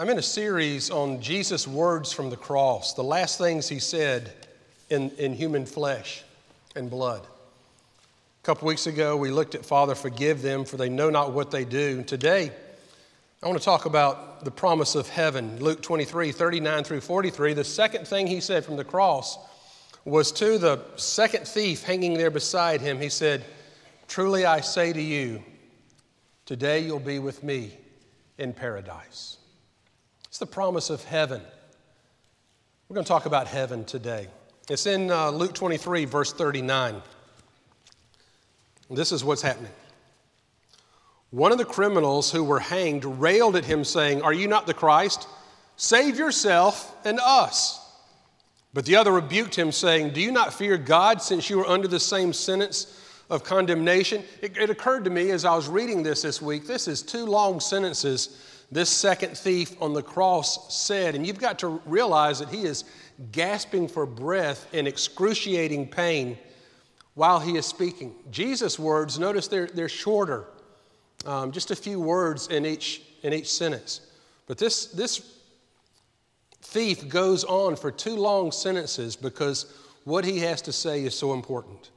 I'm in a series on Jesus' words from the cross, the last things he said in, in human flesh and blood. A couple weeks ago, we looked at Father, forgive them, for they know not what they do. Today, I want to talk about the promise of heaven. Luke 23, 39 through 43. The second thing he said from the cross was to the second thief hanging there beside him. He said, Truly I say to you, today you'll be with me in paradise. The promise of heaven. We're going to talk about heaven today. It's in uh, Luke 23, verse 39. This is what's happening. One of the criminals who were hanged railed at him, saying, Are you not the Christ? Save yourself and us. But the other rebuked him, saying, Do you not fear God, since you are under the same sentence of condemnation? It, it occurred to me as I was reading this this week, this is two long sentences this second thief on the cross said. And you've got to realize that he is gasping for breath in excruciating pain while he is speaking. Jesus' words, notice they're, they're shorter, um, just a few words in each, in each sentence. But this, this thief goes on for two long sentences because what he has to say is so important.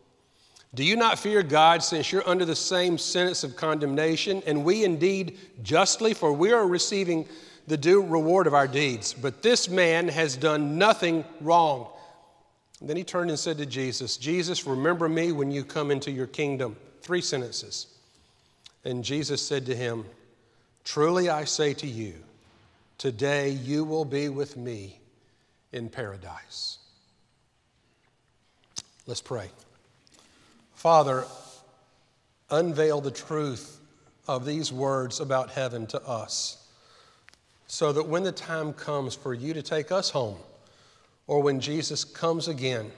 Do you not fear God since you're under the same sentence of condemnation? And we indeed justly, for we are receiving the due reward of our deeds. But this man has done nothing wrong. And then he turned and said to Jesus, Jesus, remember me when you come into your kingdom. Three sentences. And Jesus said to him, Truly I say to you, today you will be with me in paradise. Let's pray. Father, unveil the truth of these words about heaven to us so that when the time comes for you to take us home or when Jesus comes again,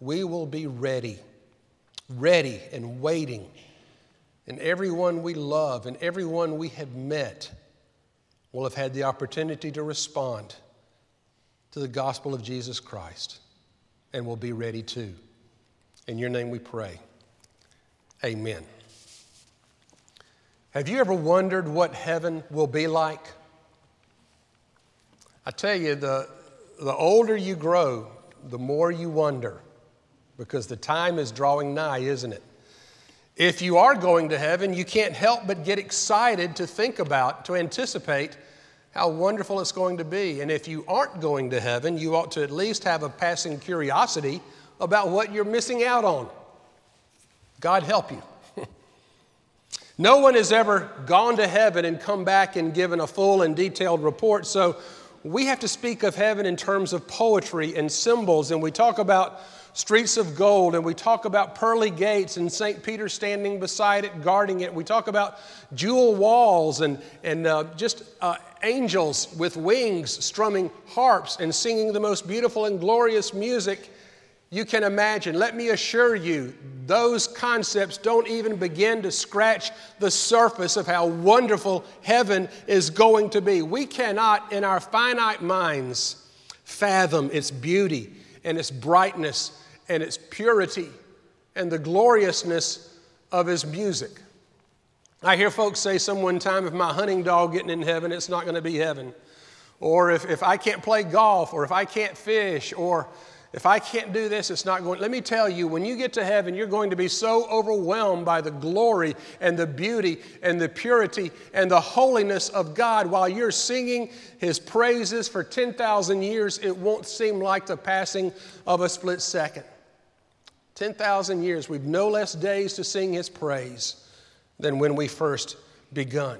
we will be ready, ready and waiting. And everyone we love and everyone we have met will have had the opportunity to respond to the gospel of Jesus Christ and will be ready too. In your name we pray. Amen. Have you ever wondered what heaven will be like? I tell you, the, the older you grow, the more you wonder because the time is drawing nigh, isn't it? If you are going to heaven, you can't help but get excited to think about, to anticipate how wonderful it's going to be. And if you aren't going to heaven, you ought to at least have a passing curiosity about what you're missing out on. God help you. no one has ever gone to heaven and come back and given a full and detailed report, so we have to speak of heaven in terms of poetry and symbols, and we talk about streets of gold, and we talk about pearly gates and St. Peter standing beside it, guarding it. We talk about jewel walls and, and uh, just uh, angels with wings strumming harps and singing the most beautiful and glorious music you can imagine. Let me assure you, those concepts don't even begin to scratch the surface of how wonderful heaven is going to be. We cannot, in our finite minds, fathom its beauty and its brightness and its purity and the gloriousness of His music. I hear folks say some one time, if my hunting dog getting in heaven, it's not going to be heaven. Or if, if I can't play golf, or if I can't fish, or if I can't do this, it's not going. Let me tell you, when you get to heaven, you're going to be so overwhelmed by the glory and the beauty and the purity and the holiness of God while you're singing His praises for 10,000 years, it won't seem like the passing of a split second. 10,000 years, we've no less days to sing His praise than when we first begun.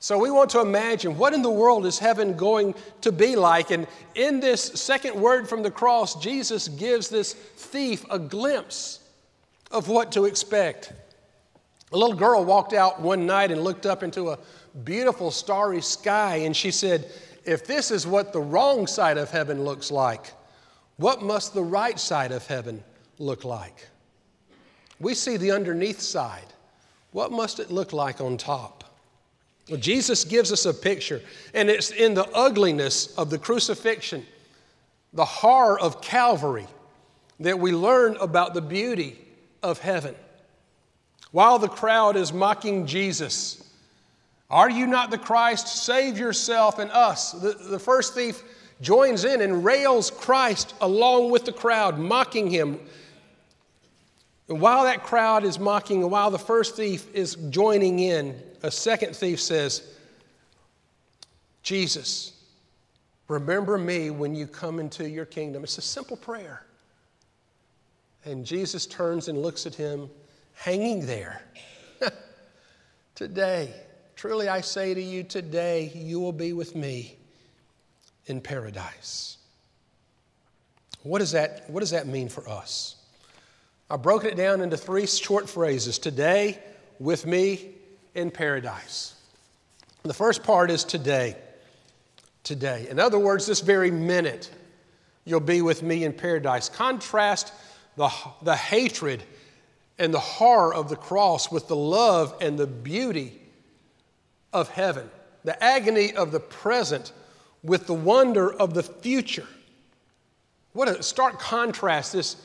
So we want to imagine what in the world is heaven going to be like? And in this second word from the cross, Jesus gives this thief a glimpse of what to expect. A little girl walked out one night and looked up into a beautiful starry sky, and she said, If this is what the wrong side of heaven looks like, what must the right side of heaven look like? We see the underneath side. What must it look like on top? Well, Jesus gives us a picture, and it's in the ugliness of the crucifixion, the horror of Calvary, that we learn about the beauty of heaven. While the crowd is mocking Jesus, Are you not the Christ? Save yourself and us. The, the first thief joins in and rails Christ along with the crowd, mocking him. And while that crowd is mocking, and while the first thief is joining in, a second thief says, Jesus, remember me when you come into your kingdom. It's a simple prayer. And Jesus turns and looks at him hanging there. today, truly I say to you, today you will be with me in paradise. What does that, what does that mean for us? I've broken it down into three short phrases today, with me, in paradise. The first part is today. Today. In other words, this very minute, you'll be with me in paradise. Contrast the, the hatred and the horror of the cross with the love and the beauty of heaven, the agony of the present with the wonder of the future. What a stark contrast this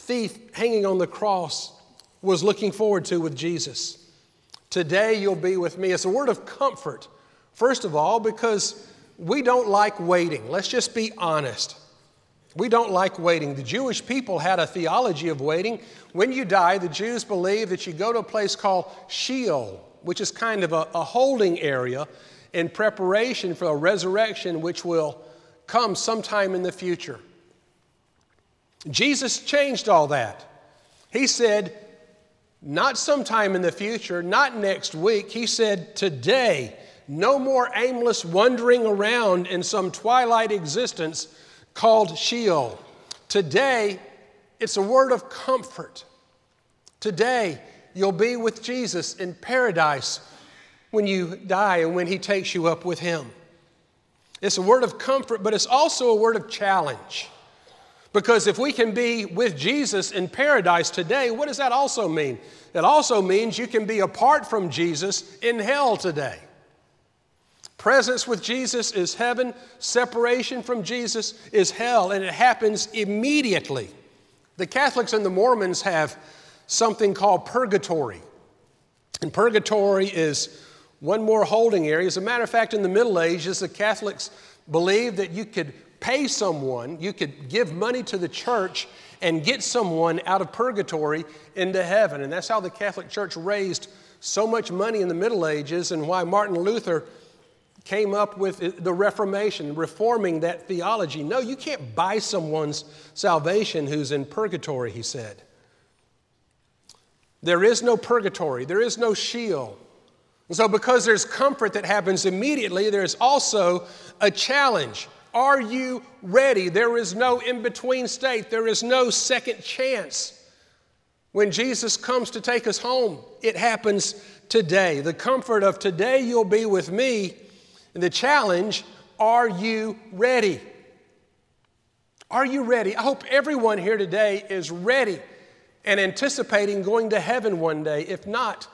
thief hanging on the cross was looking forward to with Jesus. Today you'll be with me. It's a word of comfort, first of all, because we don't like waiting. Let's just be honest. We don't like waiting. The Jewish people had a theology of waiting. When you die, the Jews believe that you go to a place called Sheol, which is kind of a, a holding area in preparation for a resurrection which will come sometime in the future. Jesus changed all that. He said, not sometime in the future, not next week. He said, today, no more aimless wandering around in some twilight existence called Sheol. Today, it's a word of comfort. Today, you'll be with Jesus in paradise when you die and when He takes you up with Him. It's a word of comfort, but it's also a word of challenge. Because if we can be with Jesus in paradise today, what does that also mean? It also means you can be apart from Jesus in hell today. Presence with Jesus is heaven, separation from Jesus is hell, and it happens immediately. The Catholics and the Mormons have something called purgatory. And purgatory is one more holding area. As a matter of fact, in the Middle Ages, the Catholics believed that you could pay someone, you could give money to the church and get someone out of purgatory into heaven. And that's how the Catholic Church raised so much money in the Middle Ages and why Martin Luther came up with the Reformation, reforming that theology. No, you can't buy someone's salvation who's in purgatory, he said. There is no purgatory, there is no Sheol. And so, because there's comfort that happens immediately, there's also a challenge. Are you ready? There is no in between state, there is no second chance. When Jesus comes to take us home, it happens today. The comfort of today, you'll be with me and the challenge are you ready? Are you ready? I hope everyone here today is ready and anticipating going to heaven one day. If not,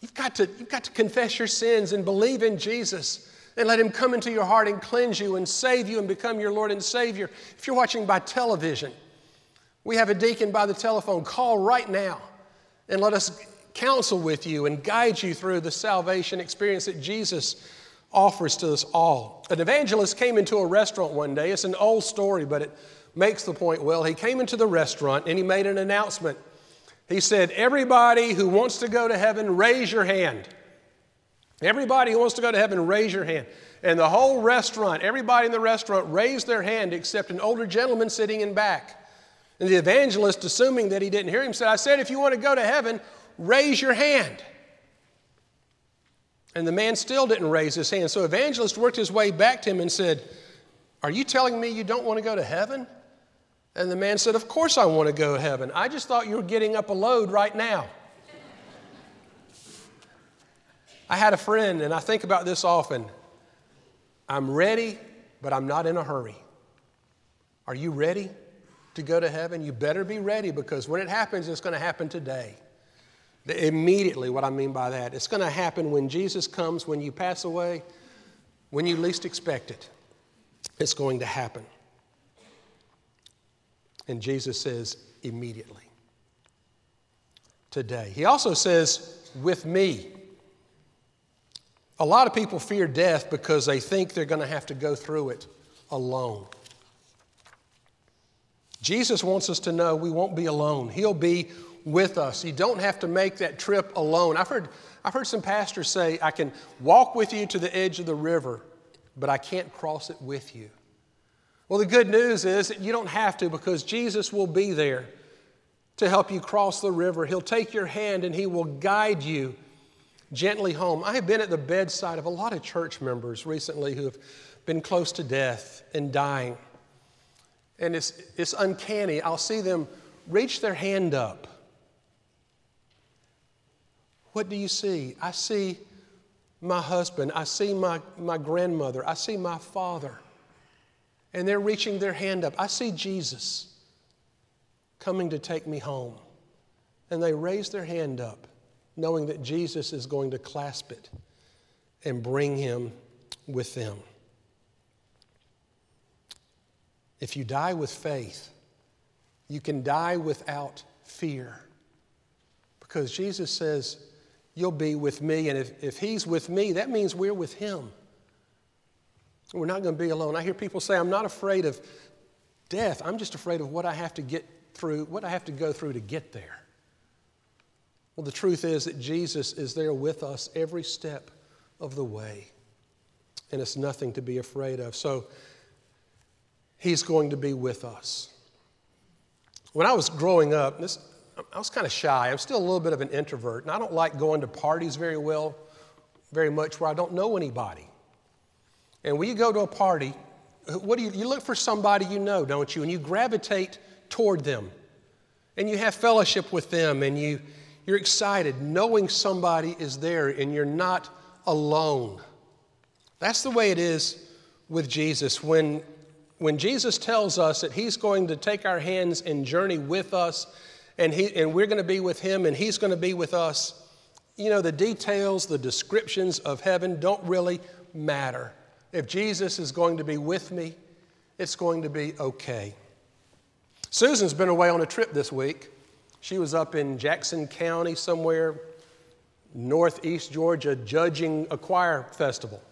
you've got to, you've got to confess your sins and believe in Jesus and let Him come into your heart and cleanse you and save you and become your Lord and Savior. If you're watching by television, we have a deacon by the telephone. Call right now and let us counsel with you and guide you through the salvation experience that Jesus offers to us all. An evangelist came into a restaurant one day. It's an old story, but it makes the point well. He came into the restaurant and he made an announcement. He said, Everybody who wants to go to heaven, raise your hand. Everybody who wants to go to heaven, raise your hand. And the whole restaurant, everybody in the restaurant raised their hand except an older gentleman sitting in back. And the evangelist, assuming that he didn't hear him, said, I said, if you want to go to heaven, raise your hand. And the man still didn't raise his hand. So evangelist worked his way back to him and said, Are you telling me you don't want to go to heaven? And the man said, Of course I want to go to heaven. I just thought you were getting up a load right now. I had a friend, and I think about this often. I'm ready, but I'm not in a hurry. Are you ready to go to heaven? You better be ready because when it happens, it's going to happen today. Immediately, what I mean by that, it's going to happen when Jesus comes, when you pass away, when you least expect it. It's going to happen. And Jesus says, immediately. Today. He also says, with me. A lot of people fear death because they think they're going to have to go through it alone. Jesus wants us to know we won't be alone. He'll be with us. You don't have to make that trip alone. I've heard, I've heard some pastors say, I can walk with you to the edge of the river, but I can't cross it with you. Well, the good news is that you don't have to because Jesus will be there to help you cross the river. He'll take your hand and He will guide you gently home. I have been at the bedside of a lot of church members recently who have been close to death and dying. And it's, it's uncanny. I'll see them reach their hand up. What do you see? I see my husband. I see my, my grandmother. I see my father. And they're reaching their hand up. I see Jesus coming to take me home. And they raise their hand up, knowing that Jesus is going to clasp it and bring him with them. If you die with faith, you can die without fear. Because Jesus says, You'll be with me. And if, if He's with me, that means we're with Him. We're not going to be alone. I hear people say, I'm not afraid of death. I'm just afraid of what I have to get through, what I have to go through to get there. Well, the truth is that Jesus is there with us every step of the way, and it's nothing to be afraid of. So, He's going to be with us. When I was growing up, this, I was kind of shy. I'm still a little bit of an introvert, and I don't like going to parties very well, very much where I don't know anybody. And when you go to a party, what do you, you look for somebody you know, don't you? And you gravitate toward them. And you have fellowship with them, and you, you're excited knowing somebody is there and you're not alone. That's the way it is with Jesus. When, when Jesus tells us that He's going to take our hands and journey with us, and, he, and we're going to be with Him, and He's going to be with us, you know, the details, the descriptions of heaven don't really matter. If Jesus is going to be with me, it's going to be okay. Susan's been away on a trip this week. She was up in Jackson County, somewhere northeast Georgia, judging a choir festival.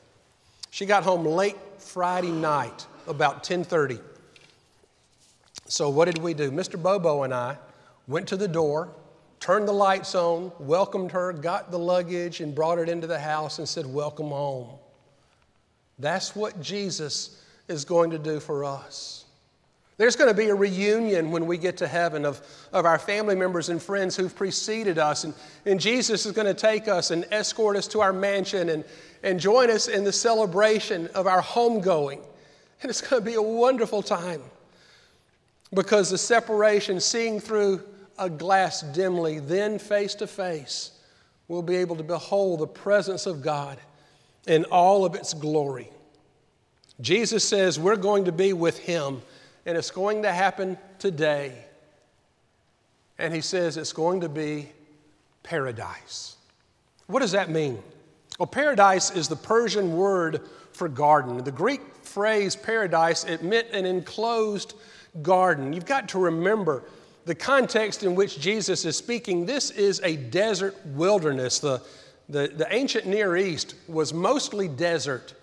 She got home late Friday night, about 10:30. So what did we do? Mr. Bobo and I went to the door, turned the lights on, welcomed her, got the luggage, and brought it into the house and said, Welcome home. That's what Jesus is going to do for us. There's going to be a reunion when we get to heaven of, of our family members and friends who've preceded us. And, and Jesus is going to take us and escort us to our mansion and, and join us in the celebration of our homegoing. And it's going to be a wonderful time because the separation, seeing through a glass dimly, then face to face, we'll be able to behold the presence of God in all of its glory. Jesus says we're going to be with Him and it's going to happen today. And he says it's going to be paradise. What does that mean? Well, paradise is the Persian word for garden. The Greek phrase paradise, it meant an enclosed garden. You've got to remember the context in which Jesus is speaking. This is a desert wilderness. The, the, the ancient Near East was mostly desert.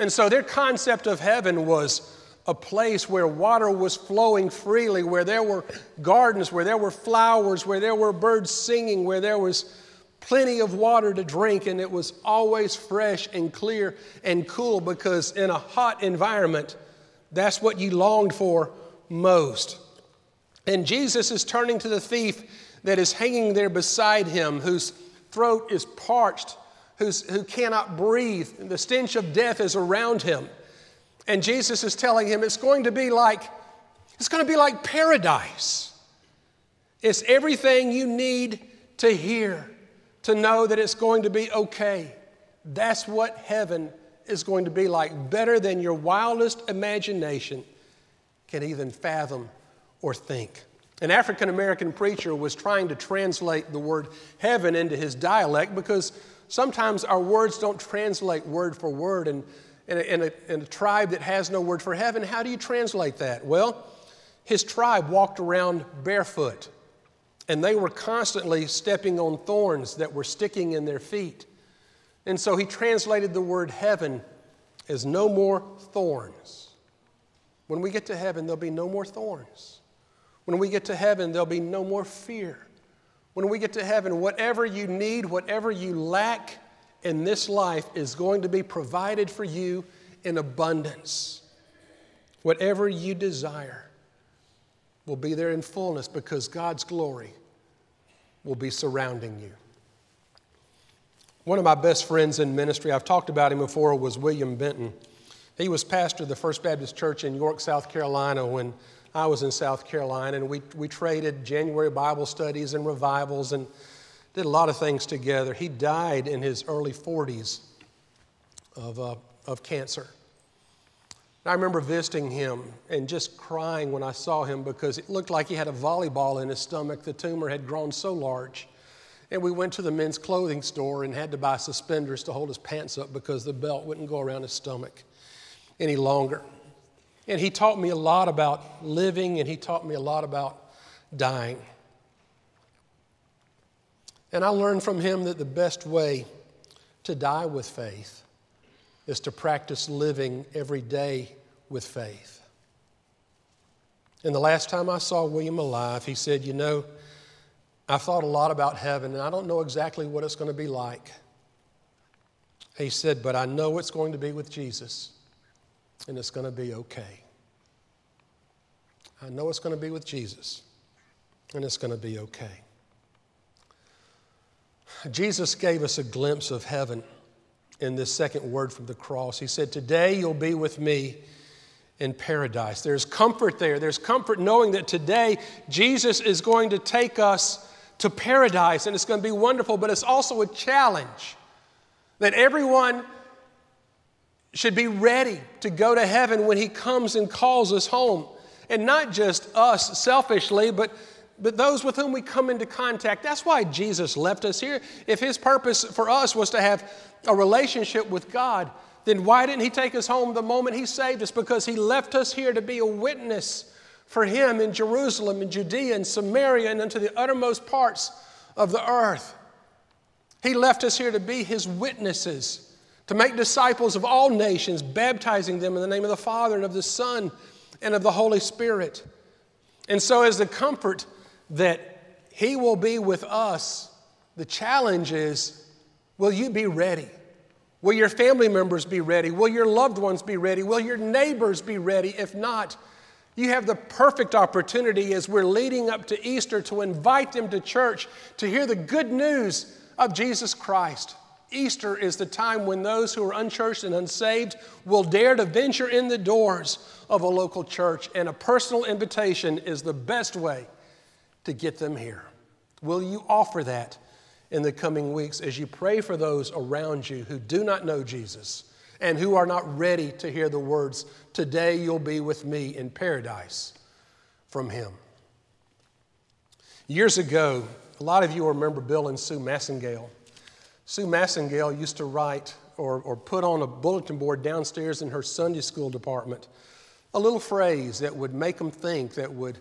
And so their concept of heaven was a place where water was flowing freely, where there were gardens, where there were flowers, where there were birds singing, where there was plenty of water to drink, and it was always fresh and clear and cool because in a hot environment, that's what you longed for most. And Jesus is turning to the thief that is hanging there beside him, whose throat is parched, who's, who cannot breathe. The stench of death is around him. And Jesus is telling him it's going to be like it's going to be like paradise. It's everything you need to hear to know that it's going to be okay. That's what heaven is going to be like, better than your wildest imagination can even fathom or think. An African American preacher was trying to translate the word heaven into his dialect because sometimes our words don't translate word for word. And in a, in, a, in a tribe that has no word for heaven, how do you translate that? Well, his tribe walked around barefoot, and they were constantly stepping on thorns that were sticking in their feet. And so he translated the word heaven as no more thorns. When we get to heaven, there'll be no more thorns. When we get to heaven, there'll be no more fear. When we get to heaven, whatever you need, whatever you lack in this life is going to be provided for you in abundance. Whatever you desire will be there in fullness because God's glory will be surrounding you. One of my best friends in ministry, I've talked about him before, was William Benton. He was pastor of the First Baptist Church in York, South Carolina when I was in South Carolina, and we, we traded January Bible studies and revivals and did a lot of things together. He died in his early 40s of, uh, of cancer. I remember visiting him and just crying when I saw him because it looked like he had a volleyball in his stomach. The tumor had grown so large. And we went to the men's clothing store and had to buy suspenders to hold his pants up because the belt wouldn't go around his stomach any longer. And he taught me a lot about living and he taught me a lot about dying. And I learned from him that the best way to die with faith is to practice living every day with faith. And the last time I saw William alive, he said, You know, I've thought a lot about heaven, and I don't know exactly what it's going to be like. He said, But I know it's going to be with Jesus, and it's going to be okay. I know it's going to be with Jesus, and it's going to be okay. Jesus gave us a glimpse of heaven in this second word from the cross. He said, Today you'll be with me in paradise. There's comfort there. There's comfort knowing that today Jesus is going to take us to paradise and it's going to be wonderful, but it's also a challenge that everyone should be ready to go to heaven when he comes and calls us home. And not just us selfishly, but but those with whom we come into contact. That's why Jesus left us here. If his purpose for us was to have a relationship with God, then why didn't he take us home the moment he saved us? Because he left us here to be a witness for him in Jerusalem, in Judea, and Samaria, and unto the uttermost parts of the earth. He left us here to be his witnesses, to make disciples of all nations, baptizing them in the name of the Father and of the Son and of the Holy Spirit. And so, as the comfort that He will be with us. The challenge is will you be ready? Will your family members be ready? Will your loved ones be ready? Will your neighbors be ready? If not, you have the perfect opportunity as we're leading up to Easter to invite them to church to hear the good news of Jesus Christ. Easter is the time when those who are unchurched and unsaved will dare to venture in the doors of a local church, and a personal invitation is the best way to get them here. Will you offer that in the coming weeks as you pray for those around you who do not know Jesus and who are not ready to hear the words, Today you'll be with me in paradise from Him? Years ago, a lot of you remember Bill and Sue Massengale. Sue Massengale used to write or, or put on a bulletin board downstairs in her Sunday school department a little phrase that would make them think, that would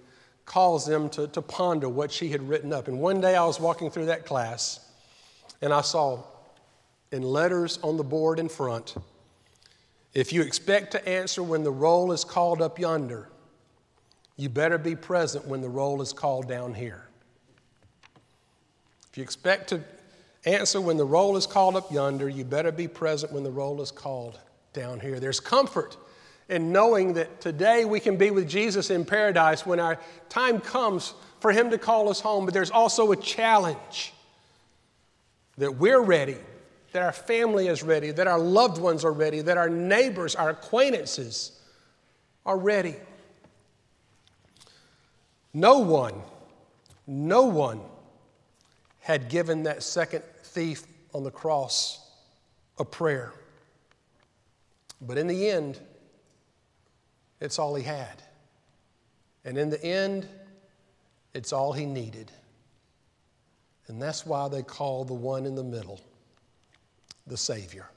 cause them to, to ponder what she had written up. And one day I was walking through that class and I saw in letters on the board in front if you expect to answer when the roll is called up yonder, you better be present when the roll is called down here. If you expect to answer when the roll is called up yonder, you better be present when the roll is called down here. There's comfort and knowing that today we can be with Jesus in paradise when our time comes for Him to call us home. But there's also a challenge that we're ready, that our family is ready, that our loved ones are ready, that our neighbors, our acquaintances are ready. No one, no one had given that second thief on the cross a prayer. But in the end, it's all he had. And in the end, it's all he needed. And that's why they call the one in the middle the Savior.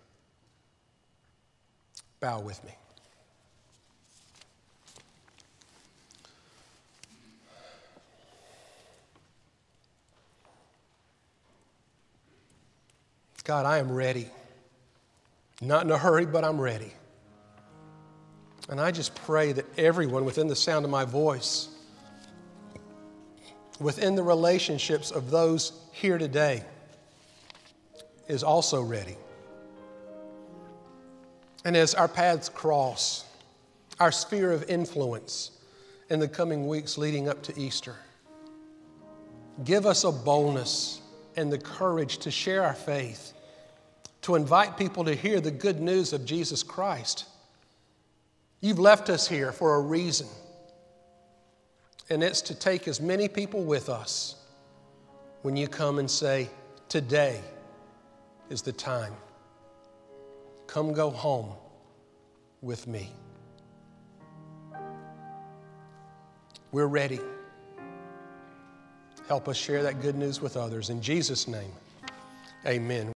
Bow with me. God, I am ready. Not in a hurry, but I'm ready. And I just pray that everyone within the sound of my voice, within the relationships of those here today, is also ready. And as our paths cross, our sphere of influence in the coming weeks leading up to Easter, give us a boldness and the courage to share our faith, to invite people to hear the good news of Jesus Christ. You've left us here for a reason, and it's to take as many people with us when you come and say, Today is the time. Come go home with me. We're ready. Help us share that good news with others. In Jesus' name, amen.